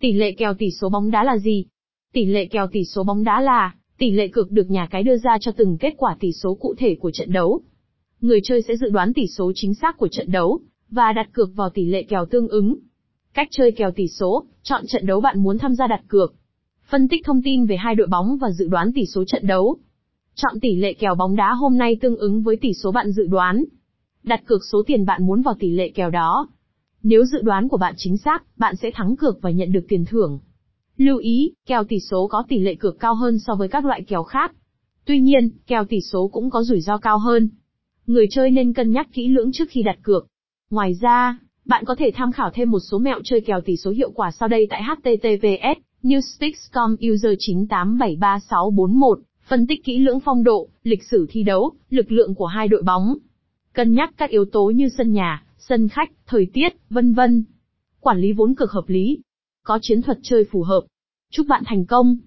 Tỷ lệ kèo tỷ số bóng đá là gì? Tỷ lệ kèo tỷ số bóng đá là tỷ lệ cược được nhà cái đưa ra cho từng kết quả tỷ số cụ thể của trận đấu. Người chơi sẽ dự đoán tỷ số chính xác của trận đấu và đặt cược vào tỷ lệ kèo tương ứng. Cách chơi kèo tỷ số, chọn trận đấu bạn muốn tham gia đặt cược. Phân tích thông tin về hai đội bóng và dự đoán tỷ số trận đấu. Chọn tỷ lệ kèo bóng đá hôm nay tương ứng với tỷ số bạn dự đoán. Đặt cược số tiền bạn muốn vào tỷ lệ kèo đó. Nếu dự đoán của bạn chính xác, bạn sẽ thắng cược và nhận được tiền thưởng. Lưu ý, kèo tỷ số có tỷ lệ cược cao hơn so với các loại kèo khác. Tuy nhiên, kèo tỷ số cũng có rủi ro cao hơn. Người chơi nên cân nhắc kỹ lưỡng trước khi đặt cược. Ngoài ra, bạn có thể tham khảo thêm một số mẹo chơi kèo tỷ số hiệu quả sau đây tại https://newspicks.com/user/9873641 phân tích kỹ lưỡng phong độ, lịch sử thi đấu, lực lượng của hai đội bóng. Cân nhắc các yếu tố như sân nhà, sân khách, thời tiết, vân vân. Quản lý vốn cực hợp lý. Có chiến thuật chơi phù hợp. Chúc bạn thành công!